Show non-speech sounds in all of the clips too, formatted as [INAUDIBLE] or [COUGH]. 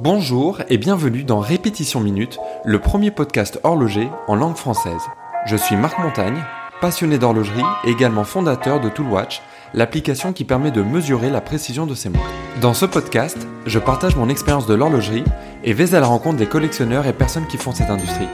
Bonjour et bienvenue dans Répétition Minute, le premier podcast horloger en langue française. Je suis Marc Montagne, passionné d'horlogerie et également fondateur de Toolwatch, l'application qui permet de mesurer la précision de ses montres. Dans ce podcast, je partage mon expérience de l'horlogerie et vais à la rencontre des collectionneurs et personnes qui font cette industrie.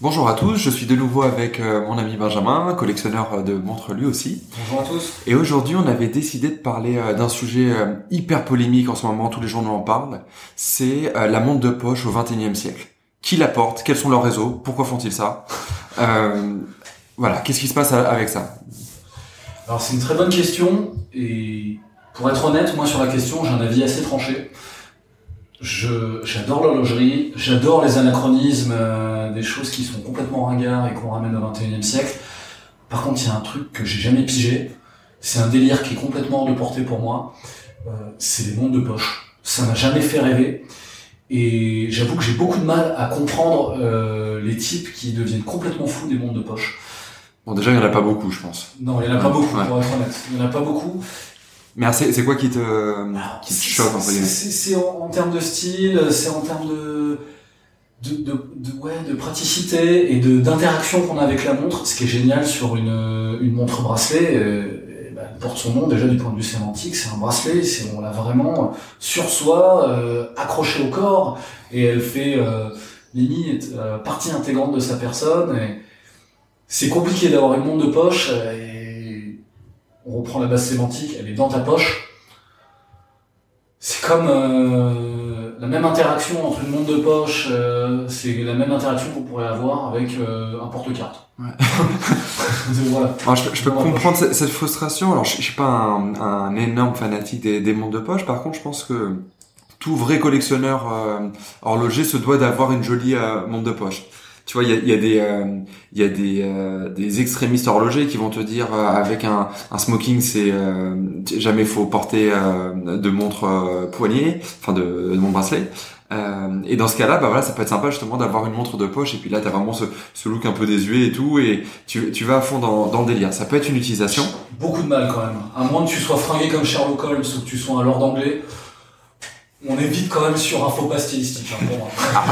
Bonjour à tous, je suis de nouveau avec euh, mon ami Benjamin, collectionneur de montres lui aussi. Bonjour à tous. Et aujourd'hui, on avait décidé de parler euh, d'un sujet euh, hyper polémique en ce moment, tous les journaux en parlent. C'est la montre de poche au 21e siècle. Qui la porte? Quels sont leurs réseaux? Pourquoi font-ils ça? Voilà, qu'est-ce qui se passe avec ça? Alors c'est une très bonne question et pour être honnête, moi sur la question, j'ai un avis assez tranché. Je, j'adore l'horlogerie, j'adore les anachronismes, euh, des choses qui sont complètement ringards et qu'on ramène au 21e siècle. Par contre, il y a un truc que j'ai jamais pigé. C'est un délire qui est complètement hors de portée pour moi. Euh, c'est les montres de poche. Ça m'a jamais fait rêver. Et j'avoue que j'ai beaucoup de mal à comprendre euh, les types qui deviennent complètement fous des montres de poche. Bon, déjà, il n'y en a pas beaucoup, je pense. Non, il n'y en a pas beaucoup, pour être honnête. Il n'y en a pas beaucoup. Mais c'est quoi qui te, qui te choque guillemets C'est en, en, termes de style, c'est en termes de de, de, de, ouais, de praticité et de d'interaction qu'on a avec la montre. Ce qui est génial sur une, une montre bracelet, euh, bah, elle porte son nom déjà du point de vue sémantique. C'est un bracelet, c'est on l'a vraiment sur soi, euh, accroché au corps, et elle fait euh, limite euh, partie intégrante de sa personne. Et c'est compliqué d'avoir une montre de poche. Et, on reprend la base sémantique, elle est dans ta poche. C'est comme euh, la même interaction entre une montre de poche, euh, c'est la même interaction qu'on pourrait avoir avec euh, un porte-carte. Ouais. [LAUGHS] voilà. Alors, je, je peux comprendre cette, cette, frustration. Alors, je, je suis pas un, un énorme fanatique des, des, montres de poche. Par contre, je pense que tout vrai collectionneur euh, horloger se doit d'avoir une jolie euh, montre de poche tu vois, il y a, y a, des, euh, y a des, euh, des extrémistes horlogers qui vont te dire euh, avec un, un smoking, c'est jamais faut porter de montre poignée, enfin de, de montre bracelet. et dans ce cas-là, bah voilà, ça peut être sympa justement d'avoir une montre de poche et puis là, t'as vraiment ce, ce look un peu désuet et tout, et tu, tu vas à fond dans, dans le délire. Ça peut être une utilisation. Beaucoup de mal quand même. À moins que tu sois fringué comme Sherlock Holmes ou que tu sois un lord anglais on évite quand même sur un faux pas stylistique. Hein, [LAUGHS] ah,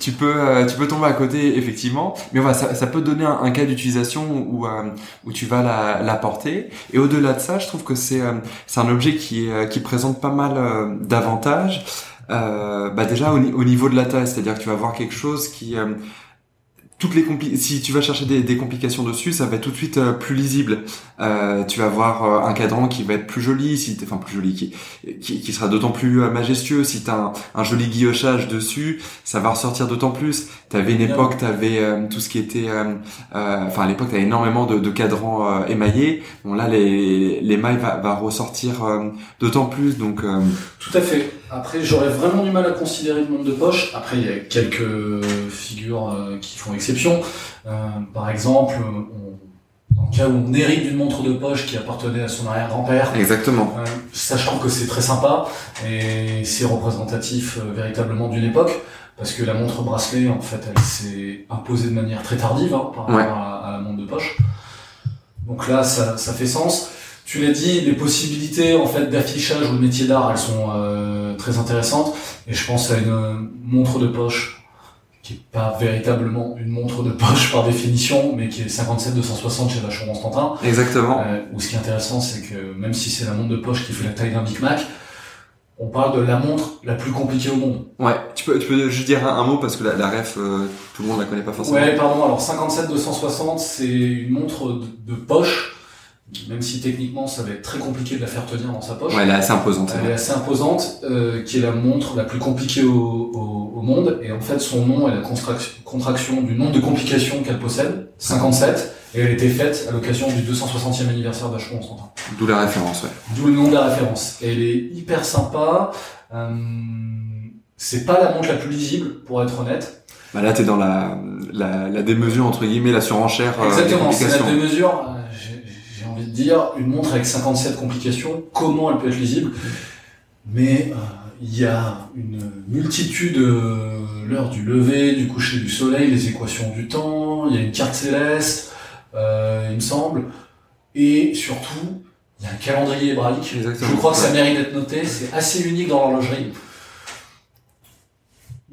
tu, peux, euh, tu peux tomber à côté effectivement, mais voilà, ça, peut donner un, cas d'utilisation où, euh, tu vas la, porter. Et au-delà de ça, je trouve que c'est euh, c'est un objet qui qui présente pas mal d'avantages. bah déjà au, au, niveau de la taille, c'est-à-dire que tu vas voir quelque chose qui toutes les si tu vas chercher des, des, complications dessus, ça va être tout de suite euh, plus lisible. Euh, tu vas avoir euh, un cadran qui va être plus joli, si enfin plus joli, qui, qui, qui sera d'autant plus euh, majestueux. Si tu as un, un, joli guillochage dessus, ça va ressortir d'autant plus. Tu avais une époque, tu avais tout ce qui était, enfin à l'époque, tu avais énormément de, de cadrans émaillés. Bon là, les l'émail va, va ressortir d'autant plus. Donc tout à fait. Après, j'aurais vraiment du mal à considérer une montre de poche. Après, il y a quelques figures qui font exception. Euh, par exemple, on, dans le cas où on hérite d'une montre de poche qui appartenait à son arrière-grand-père. Exactement. Euh, ça, je trouve que c'est très sympa et c'est représentatif euh, véritablement d'une époque. Parce que la montre bracelet, en fait, elle s'est imposée de manière très tardive hein, par rapport à, la montre de poche. Donc là, ça, ça fait sens. Tu l'as dit, les possibilités en fait d'affichage ou de métier d'art, elles sont euh, très intéressantes. Et je pense à une montre de poche qui est pas véritablement une montre de poche par définition, mais qui est 57-260 chez Vacheron Constantin. Exactement. Euh, où ce qui est intéressant, c'est que même si c'est la montre de poche qui fait la taille d'un Big Mac, on parle de la montre la plus compliquée au monde. Ouais, tu peux, tu peux juste dire un, mot parce que la, la ref, euh, tout le monde la connaît pas forcément. Ouais, pardon. Alors 57-260, c'est une montre de, de poche même si techniquement ça va être très compliqué de la faire tenir dans sa poche. Ouais, elle est assez imposante. Elle est assez imposante, euh, qui est la montre la plus compliquée au, au, au, monde. Et en fait, son nom est la contraction du nombre de complications qu'elle possède, 57. Et elle était faite à l'occasion du 260e anniversaire d'Acheron Constantin. D'où la référence, ouais. D'où le nom de la référence. Et elle est hyper sympa. Euh, c'est pas la montre la plus lisible, pour être honnête. Bah là, t'es dans la, la, la démesure, entre guillemets, la surenchère. Euh, Exactement, c'est la démesure envie de dire, une montre avec 57 complications, comment elle peut être lisible Mais euh, il y a une multitude, euh, l'heure du lever, du coucher du soleil, les équations du temps, il y a une carte céleste, euh, il me semble. Et surtout, il y a un calendrier hébraïque. Exactement. Je crois que ça mérite d'être noté. C'est assez unique dans l'horlogerie.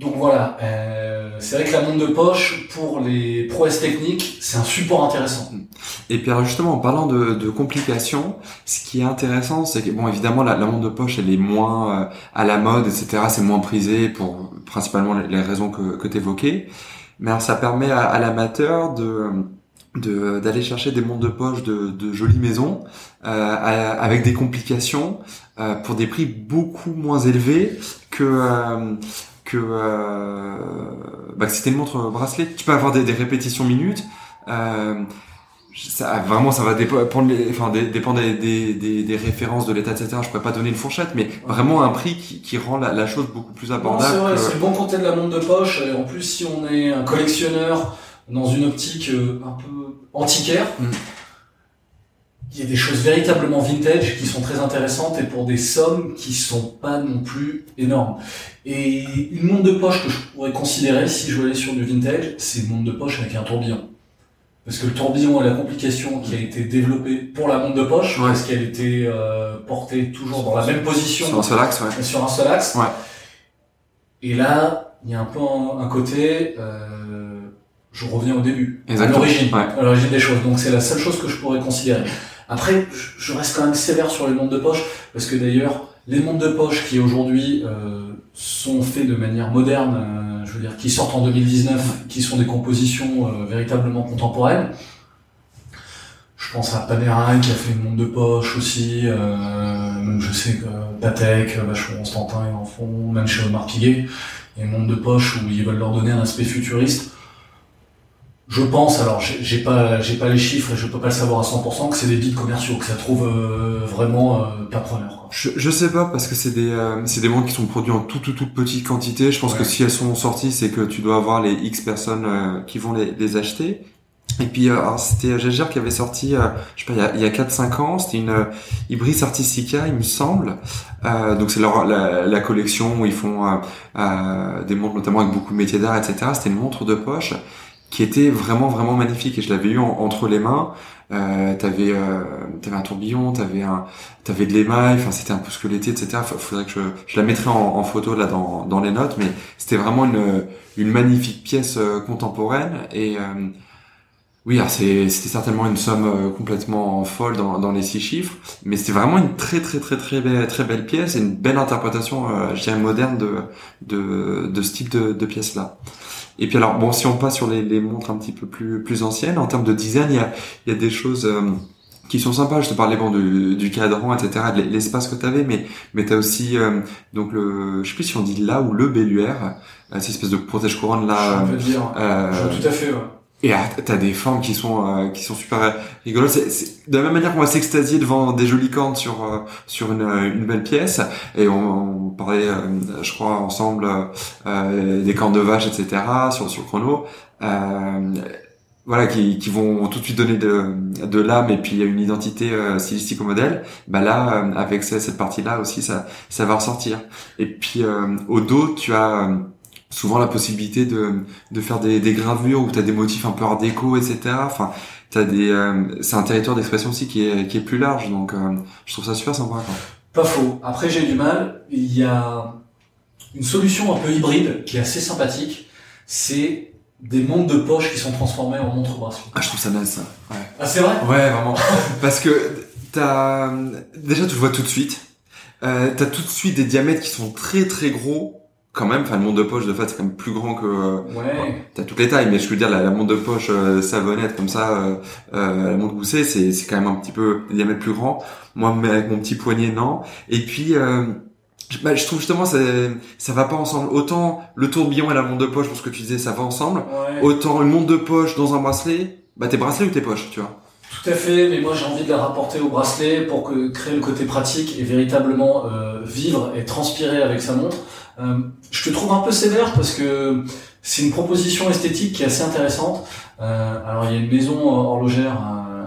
Donc voilà, euh, c'est vrai que la montre de poche, pour les prouesses techniques, c'est un support intéressant. Et puis alors justement, en parlant de, complications, ce qui est intéressant, c'est que bon, évidemment, la, la montre de poche, elle est moins euh, à la mode, etc. C'est moins prisé pour principalement les, raisons que, que tu évoquais. Mais ça permet à, l'amateur de d'aller chercher des montres de poche de, jolies maisons euh, avec des complications euh, pour des prix beaucoup moins élevés que que, euh, bah, que c'était une montre bracelet. Tu peux avoir des, des répétitions minutes. Euh, ça, vraiment, ça va dépendre, les, enfin, dépendre des, des, références de l'état, etc. Je pourrais pas donner une fourchette, mais vraiment un prix qui, qui rend la, la chose beaucoup plus abordable. c'est vrai, que- c'est le bon côté de la montre de poche. Et en plus, si on est un collectionneur dans une optique euh, un peu antiquaire, Mm. Il y a des choses véritablement vintage qui sont très intéressantes et pour des sommes qui sont pas non plus énormes. Et une montre de poche que je pourrais considérer si je veux aller sur du vintage, c'est une montre de poche avec un tourbillon. Parce que le tourbillon est la complication qui a été développée pour la montre de poche, Ouais. parce qu'elle était euh, portée toujours dans la même position sur un seul axe, ouais. sur un seul axe. Ouais. Et là, il y a un peu un, un côté, euh, je reviens au début, Exactement. à l'origine, Ouais. à l'origine des choses. Donc c'est la seule chose que je pourrais considérer. Après, je- reste quand même sévère sur les montres de poche, parce que d'ailleurs, les montres de poche qui aujourd'hui euh, sont faits de manière moderne, euh, je veux dire, qui sortent en 2019, qui sont des compositions euh, véritablement contemporaines. Je pense à Panerai qui a fait une montre de poche aussi. Euh, même je sais que Patek, Vacheron Constantin, ils en font. Même chez Audemars Piguet, il y a une montre de poche où ils veulent leur donner un aspect futuriste. Je pense, alors j'ai pas, j'ai pas les chiffres, et je peux pas le savoir à 100%, que c'est des bides commerciaux, que ça trouve euh, vraiment euh, pas preneur. Quoi. Je, je sais pas parce que c'est des euh, c'est des montres qui sont produites en toute toute toute petite quantité. Je pense Ouais. que si elles sont sorties, c'est que tu dois avoir les X personnes euh, qui vont les, les acheter. Et puis euh, c'était Gégère qui avait sorti, euh, je sais pas, il y a, a 4-5 ans, c'était une euh, Ibris Artistica, il me semble. Euh, donc c'est leur la, la collection où ils font euh, euh, des montres notamment avec beaucoup de métiers d'art, etc. C'était une montre de poche qui était vraiment vraiment magnifique et je l'avais eu en- entre les mains. Euh, t'avais euh, t'avais un tourbillon, t'avais un t'avais de l'émail, enfin c'était un peu squeletté, etc. Faudrait que je, je la mettrai en, en photo là dans, dans les notes, mais c'était vraiment une, une magnifique pièce euh, contemporaine et euh, oui, c'était certainement une somme euh, complètement folle dans, dans les six chiffres, mais c'était vraiment une très très très très belle très belle pièce et une belle interprétation, euh, je dirais moderne de de, de ce type de, de pièce là. Et puis alors bon, si on passe sur les, les montres un petit peu plus plus anciennes, en termes de design, il y a il y a des choses euh, qui sont sympas. Je te parlais bon du, du cadran, etc., de l'espace que tu avais, mais mais t'as aussi euh, donc le, je sais plus si on dit là ou le belluaire, euh, cette espèce de protège couronne là. je peux te dire. euh, Tout à fait, ouais. Et t'as des formes qui sont euh, qui sont super rigolotes. De la même manière qu'on va s'extasier devant des jolies cornes sur euh, sur une, euh, une belle pièce. Et on, on parlait, euh, je crois, ensemble euh, des cornes de vache, etc. sur sur le chrono. Euh, voilà, qui, qui vont tout de suite donner de, de l'âme et puis une identité euh, stylistique au modèle. Bah là, euh, avec ce- cette partie-là aussi, ça, ça va ressortir. Et puis euh, au dos, tu as euh, souvent la possibilité de, de faire des, des gravures où tu as des motifs un peu art déco, etc. Enfin, t'as des, euh, c'est un territoire d'expression aussi qui est, qui est plus large, donc euh, je trouve ça super sympa. Quoi. Pas faux. Après, j'ai du mal. Il y a une solution un peu hybride qui est assez sympathique. C'est des montres de poche qui sont transformées en montres bracelet. Ah, je trouve ça naze, ça. Ouais. Ah, c'est vrai? Ouais, vraiment. [LAUGHS] Parce que t'as déjà tu le vois tout de suite. Euh, t'as tout de suite des diamètres qui sont très très gros. Quand même, enfin le montre de poche de fait c'est quand même plus grand que. euh, Ouais. T'as toutes les tailles, mais je veux dire la, la montre de poche euh, savonnette comme ça, euh, euh, la montre goussée, c'est c'est quand même un petit peu des diamètres plus grands. Moi, mais avec mon petit poignet, non. Et puis. Euh, je- bah, je trouve justement ça ça va pas ensemble autant le tourbillon et la montre de poche pour ce que tu disais ça va ensemble Ouais. autant une montre de poche dans un bracelet bah tes bracelets ou tes poches tu vois Tout à fait, mais moi j'ai envie de la rapporter au bracelet pour que créer le côté pratique et véritablement euh, vivre et transpirer avec sa montre. Euh, je te trouve un peu sévère parce que c'est une proposition esthétique qui est assez intéressante. Euh, alors il y a une maison euh, horlogère euh,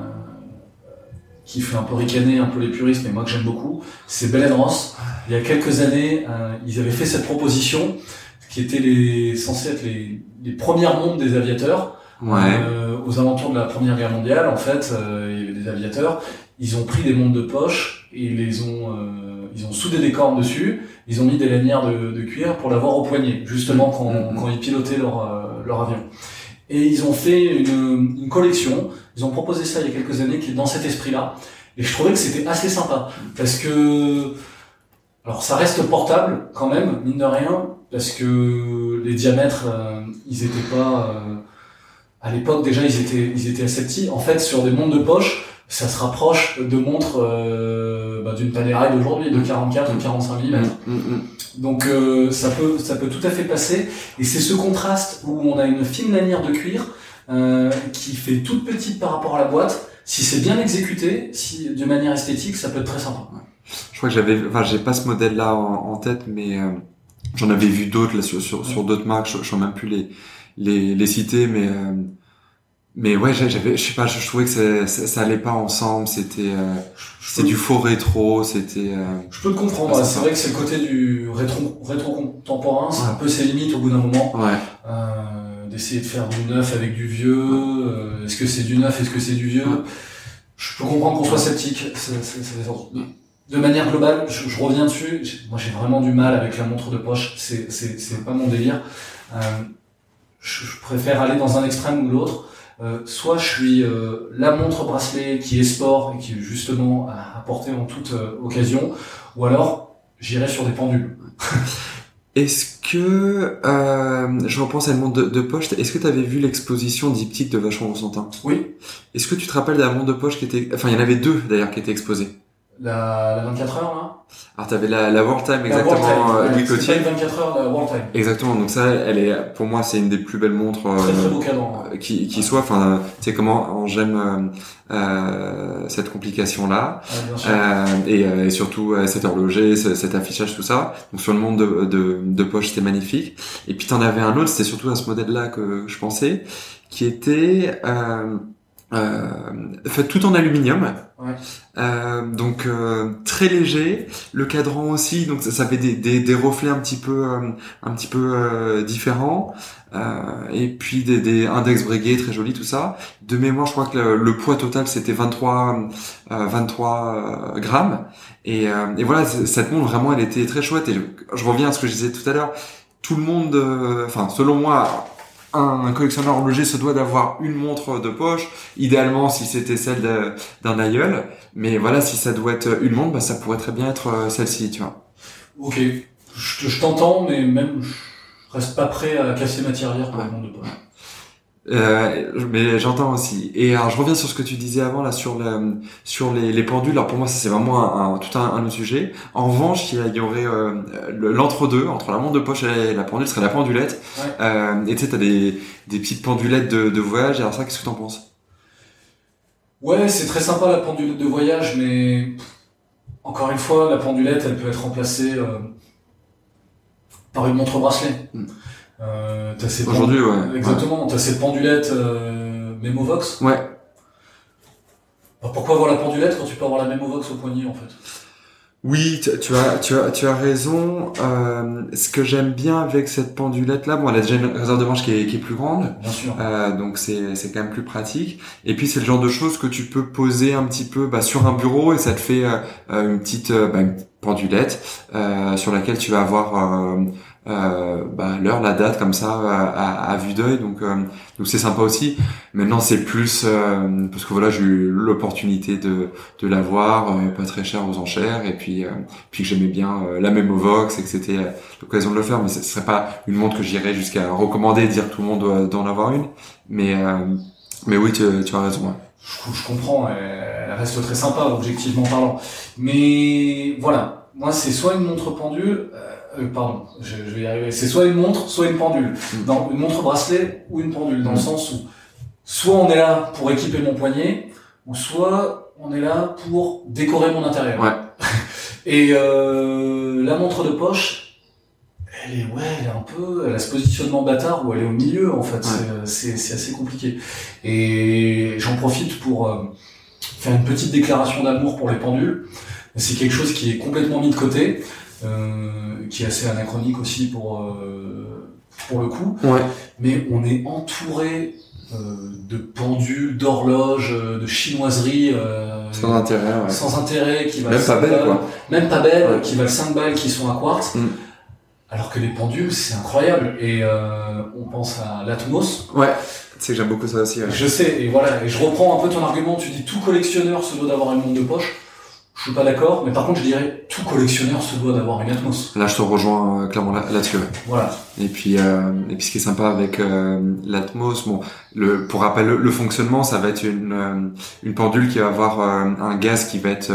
qui fait un peu ricaner un peu les puristes, mais moi que j'aime beaucoup. C'est Bell Ross. Il y a quelques années, euh, ils avaient fait cette proposition qui était les, censée être les premières montres des aviateurs. Ouais Euh, aux alentours de la Première Guerre mondiale, en fait, euh, il y avait des aviateurs, ils ont pris des montres de poche et ils les ont, euh, ils ont soudé des cordes dessus, ils ont mis des lanières de, de cuir pour l'avoir au poignet, justement quand, Mhm. quand ils pilotaient leur, euh, leur avion. Et ils ont fait une, une collection, ils ont proposé ça il y a quelques années qui est dans cet esprit-là. Et je trouvais que c'était assez sympa. Parce que, alors ça reste portable quand même, mine de rien, parce que les diamètres, euh, ils étaient pas, euh, à l'époque déjà ils étaient, ils étaient assez petits. En fait, sur des montres de poche, ça se rapproche de montres euh, bah, d'une Panerai d'aujourd'hui, de 44 ou 45 mm. Mm, mm, Donc euh, ça peut ça peut tout à fait passer et c'est ce contraste où on a une fine lanière de cuir euh, qui fait toute petite par rapport à la boîte. Si c'est bien exécuté, si de manière esthétique, ça peut être très sympa. Je crois que j'avais, enfin, j'ai pas ce modèle-là en, en tête, mais euh, j'en avais vu d'autres là sur sur, sur d'autres marques. Je, je sais même plus les les, les citer, mais euh, mais ouais, j'a- j'avais, je sais pas, je, trouvais que ça, ça, ça allait pas ensemble. C'était euh, c'est du faux rétro. C'était euh, Je peux le comprendre. Ouais. c'est vrai que c'est le côté du rétro rétro contemporain, c'est Ouais. un peu ses limites au bout d'un moment. ouais. Euh, d'essayer de faire du neuf avec du vieux. euh, est-ce que c'est du neuf Est-ce que c'est du vieux? Ouais. Je peux comprendre qu'on soit sceptique. c'est- c'est- c'est- De manière globale, je, je reviens dessus. Moi, j'ai vraiment du mal avec la montre de poche. C'est c'est c'est pas mon délire. Euh, je, je préfère aller dans un extrême ou l'autre. Euh, soit je suis euh, la montre bracelet qui est sport et qui est justement à, à porter en toute euh, occasion, ou alors j'irai sur des pendules. [LAUGHS] Est-ce que euh, je repense à une montre de, de poche Est-ce que tu avais vu l'exposition diptyque de Vachon Constantin Oui, Est-ce que tu te rappelles de la montre de poche qui était, enfin il y en avait deux d'ailleurs qui étaient exposées? La, la 24 heures là. Alors t'avais la, la World Time La World exactement, Time, euh, Louis c'est Cotier. pas une 24 heures, la World Time. Exactement. Donc ça, elle est, pour moi, c'est une des plus belles montres euh, Très très beau cadran. euh, qui, qui soit. Enfin, tu sais comment j'aime euh, euh, cette complication là, Ouais, euh, et, euh, et surtout euh, cet horloger, ce- cet affichage, tout ça. Donc sur le monde de, de, de poche, c'était magnifique. Et puis t'en avais un autre, c'était surtout à ce modèle-là que je pensais, qui était euh, euh, fait tout en aluminium. Ouais. Euh, donc euh, très léger, le cadran aussi, donc ça, ça fait des, des, des reflets un petit peu euh, un petit peu euh, différents, euh, et puis des, des index breguet très jolis tout ça. De mémoire, je crois que le, le poids total c'était 23 euh, 23 euh, grammes, et, euh, et voilà cette montre vraiment elle était très chouette. Et je, je reviens à ce que je disais tout à l'heure, tout le monde, euh, enfin selon moi. Un, un collectionneur horloger se doit d'avoir une montre de poche, idéalement si c'était celle d'un aïeul, mais voilà, si ça doit être une montre, bah, ça pourrait très bien être euh, celle-ci, tu vois. Ok, je, te- je t'entends, mais même je reste pas prêt à casser ma tirelire pour Ouais. le monde de poche. Euh, mais j'entends aussi. Et alors, je reviens sur ce que tu disais avant là sur le, sur les, les pendules. Alors pour moi, c'est vraiment un, un- tout un, un autre sujet. En revanche, il y, a- il y aurait euh, le- l'entre-deux entre la montre de poche et la pendule, ce serait la pendulette. Ouais. Euh, et tu sais, t'as des, des petites pendulettes de, de voyage. Et alors ça, qu'est-ce que t'en penses? Ouais, c'est très sympa la pendulette de voyage, mais encore une fois, la pendulette, elle peut être remplacée par une montre bracelet. Mm. Euh, t'as ces Aujourd'hui, ouais. Exactement, t'as cette pendulette euh, Memovox. Ouais. Bah, pourquoi avoir la pendulette quand tu peux avoir la Memovox au poignet en fait? Oui, tu, tu as, tu as, tu as raison. Euh, ce que j'aime bien avec cette pendulette là, bon, elle a déjà une réserve de manche qui est, qui est plus grande. Bien sûr. Euh, donc c'est c'est quand même plus pratique. Et puis c'est le genre de choses que tu peux poser un petit peu bah, sur un bureau et ça te fait euh, euh, une petite bah, une pendulette euh, sur laquelle tu vas avoir euh, euh, bah, l'heure, la date comme ça à, à- à vue d'œil. Donc euh, donc c'est sympa aussi. Maintenant c'est plus euh, parce que voilà j'ai eu l'opportunité de de l'avoir euh, pas très cher aux enchères et puis euh, puis que j'aimais bien euh, la Memovox et que c'était euh, l'occasion de le faire. Mais ce serait pas une montre que j'irais jusqu'à recommander et dire tout le monde doit, doit en avoir une. Mais, euh, mais oui, tu, tu as raison. ouais. Je, je comprends, elle, elle reste très sympa, objectivement parlant. Mais voilà, moi c'est soit une montre pendule, euh, euh, pardon, je, je vais y arriver, c'est soit une montre, soit une pendule. Mm. Dans une montre bracelet ou une pendule, dans le Mm. sens où soit on est là pour équiper mon poignet, ou soit on est là pour décorer mon intérieur. Ouais. [LAUGHS] Et euh, la montre de poche, elle est ouais, elle est un peu, elle a ce positionnement bâtard où elle est au milieu en fait. Ouais. C'est- C'est assez compliqué. Et j'en profite pour euh, faire une petite déclaration d'amour pour les pendules. C'est quelque chose qui est complètement mis de côté, euh, qui est assez anachronique aussi pour euh, pour le coup. Ouais. Mais on est entouré de pendules, d'horloges, de chinoiseries. sans intérêt, ouais. Sans intérêt, qui valent Même pas belles, quoi. Même pas belles, qui valent 5 balles, qui sont à quartz. Mm. Alors que les pendules, c'est incroyable. Et on pense à l'Atmos. Ouais. Tu sais que j'aime beaucoup ça aussi. Je sais, et voilà, et je reprends un peu ton argument, tu dis tout collectionneur se doit d'avoir une montre de poche. Je suis pas d'accord, mais par contre je dirais tout collectionneur se doit d'avoir une Atmos. Là je te rejoins euh, clairement là-dessus. voilà. Et puis euh, et puis ce qui est sympa avec euh, l'Atmos, bon, le pour rappel le, fonctionnement, ça va être une euh, une pendule qui va avoir un gaz qui va être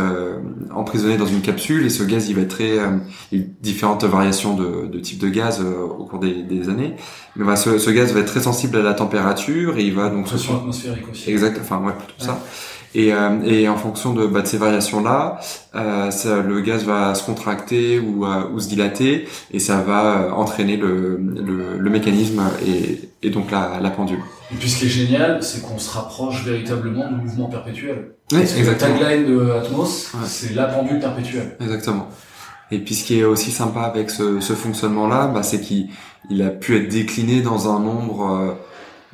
emprisonné dans une capsule et ce gaz il va être très différentes variations de, de type de gaz au cours des, des années. Mais bah, ce, ce, gaz va être très sensible à la température et il va donc pression atmosphérique aussi. Exact, enfin ouais tout ça. Et, euh, et en fonction de, bah, de ces euh, le gaz va se contracter ou, euh, ou se dilater et ça va euh, entraîner le, le, le mécanisme et, et, donc la, la pendule. Et puis ce qui est génial, c'est qu'on se rapproche véritablement du mouvement perpétuel. Oui, exactement. Le tagline de Atmos, c'est la pendule perpétuelle. Exactement. Et puis ce qui est aussi sympa avec ce, ce fonctionnement-là, bah, c'est qu'il il a pu être décliné dans un nombre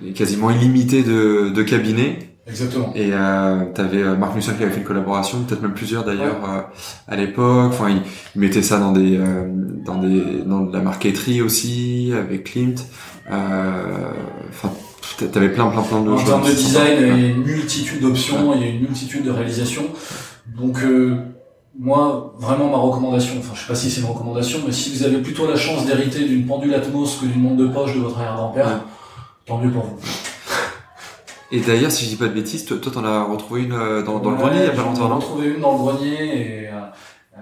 euh, quasiment illimité de, de cabinets Exactement. Et euh, t'avais euh, Marc Musser qui avait fait une collaboration, peut-être même plusieurs d'ailleurs euh, à l'époque. Enfin, il, mettait ça dans des euh, dans des dans de la marqueterie aussi avec Klimt. Enfin, t'avais plein plein plein de en termes de design, il y a une multitude d'options, il y a une multitude de réalisations. Donc moi, vraiment ma recommandation, enfin je sais pas si c'est une recommandation, mais si vous avez plutôt la chance d'hériter d'une pendule Atmos que d'une montre de poche de votre arrière-grand-père, tant mieux pour vous. Et d'ailleurs, si je dis pas de bêtises, toi, t'en as retrouvé une euh, dans, le grenier il y a pas longtemps, non retrouvé une dans le grenier et. Euh, euh,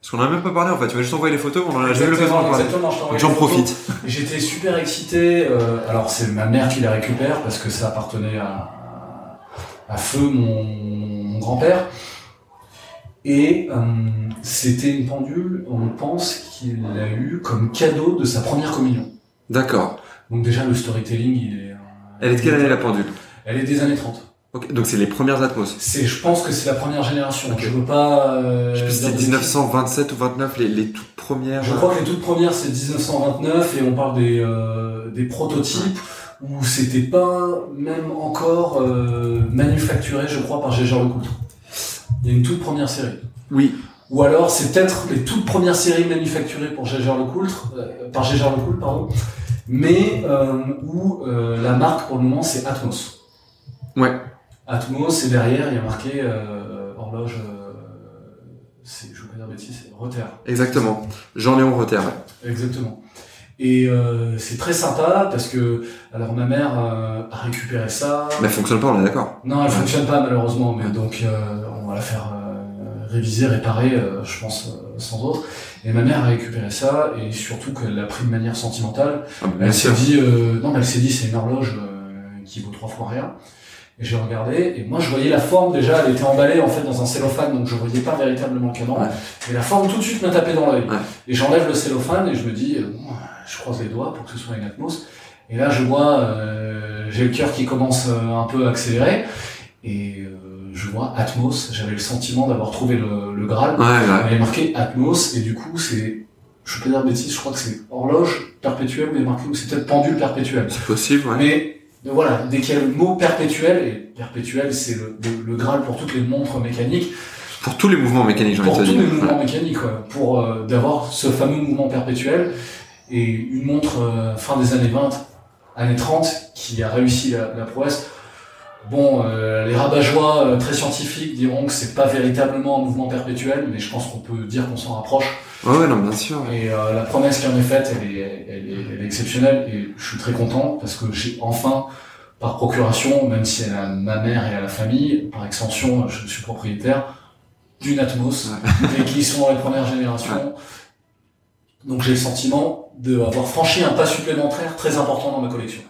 Parce qu'on en a même pas parlé en fait. Tu m'as juste envoyé les photos, on en a jamais l'occasion de parler. Donc j'en profite. J'étais super excité. Euh, alors c'est ma mère qui la récupère parce que ça appartenait à, à feu mon, mon grand-père. Et euh, c'était une pendule, on pense qu'il l'a eu comme cadeau de sa première communion. D'accord. Donc déjà le storytelling, il est. Elle est de quelle année la pendule? Elle est des années 30. Okay. Donc c'est les premières Atmos. C'est, je pense que c'est la première génération. Je veux pas. Euh, je sais c'était 1927 ou 29 les, les toutes premières. Je crois que les toutes premières c'est 1929 et on parle des euh, des prototypes où c'était pas même encore euh, manufacturé, je crois, par Gégère Lecoultre. Il y a une toute première série. Oui. Ou alors c'est peut-être les toutes premières séries manufacturées pour Gégère Lecoultre, euh, par Gégère Lecoultre, pardon, mais euh, où euh, la marque pour le moment c'est Atmos. Ouais. Atmos, et derrière, il y a marqué euh, horloge, euh, c'est, je veux pas dire bêtise, c'est Rotter. Exactement. Jean-Léon Rotter. Exactement. Et euh, c'est très sympa parce que, alors ma mère euh, a récupéré ça. Mais elle fonctionne pas, on est d'accord. Non, elle fonctionne pas malheureusement, mais donc euh, on va la faire réviser, réparer, je pense, sans autre. Et ma mère a récupéré ça et surtout qu'elle l'a pris de manière sentimentale. Ah, elle s'est dit, non, mais elle s'est dit c'est une horloge qui vaut trois fois rien. Et j'ai regardé, et moi je voyais la forme déjà, elle était emballée en fait dans un cellophane, donc je voyais pas véritablement le cadran. Et la forme tout de suite m'a tapé dans l'œil. Et j'enlève le cellophane et je me dis, euh, je croise les doigts pour que ce soit une Atmos. Et là je vois, euh, j'ai le cœur qui commence euh, un peu à accélérer. Et je vois Atmos, j'avais le sentiment d'avoir trouvé le, le Graal. Ouais, Elle est marqué Atmos, et du coup c'est, je peux dire bêtise, je crois que c'est horloge perpétuelle, mais marqué, ou c'est peut-être pendule perpétuelle. C'est possible, ouais. Mais voilà, dès qu'il y a le mot perpétuel, et perpétuel c'est le, le, Graal pour toutes les montres mécaniques. Pour tous les mouvements mécaniques, Pour tous les mouvements mécaniques, pour euh, d'avoir ce fameux mouvement perpétuel et une montre euh, fin des années 20, années 30 qui a réussi la, la prouesse. Bon, euh, les rabat très scientifiques diront que c'est pas véritablement un mouvement perpétuel, mais je pense qu'on peut dire qu'on s'en rapproche. Ouais, non, bien sûr. Et euh, la promesse qui en est faite, elle est, elle, est, elle est, exceptionnelle et je suis très content parce que j'ai enfin, par procuration, même si elle a ma mère et à la famille, par extension, je suis propriétaire d'une Atmos [LAUGHS] et qui sont les premières générations. Donc j'ai le sentiment d'avoir franchi un pas supplémentaire très important dans ma collection.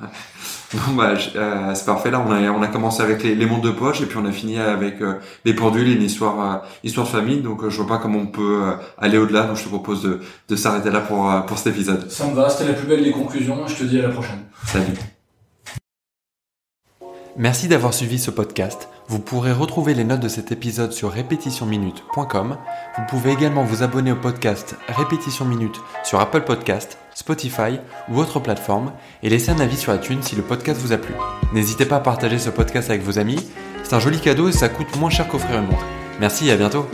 Bon bah euh, c'est parfait là on a on a commencé avec les, les montres de poche et puis on a fini avec euh, les pendules et une histoire euh, histoire de famille donc je vois pas comment on peut aller au-delà donc je te propose de, de s'arrêter là pour pour cet épisode. Ça me va, c'était la plus belle des conclusions, je te dis à la prochaine. Salut. Merci d'avoir suivi ce podcast. Vous pourrez retrouver les notes de cet épisode sur répétitionminute.com. Vous pouvez également vous abonner au podcast Répétition Minute sur Apple Podcast, Spotify ou autre plateforme et laisser un avis sur iTunes si le podcast vous a plu. N'hésitez pas à partager ce podcast avec vos amis, c'est un joli cadeau et ça coûte moins cher qu'offrir une montre. Merci et à bientôt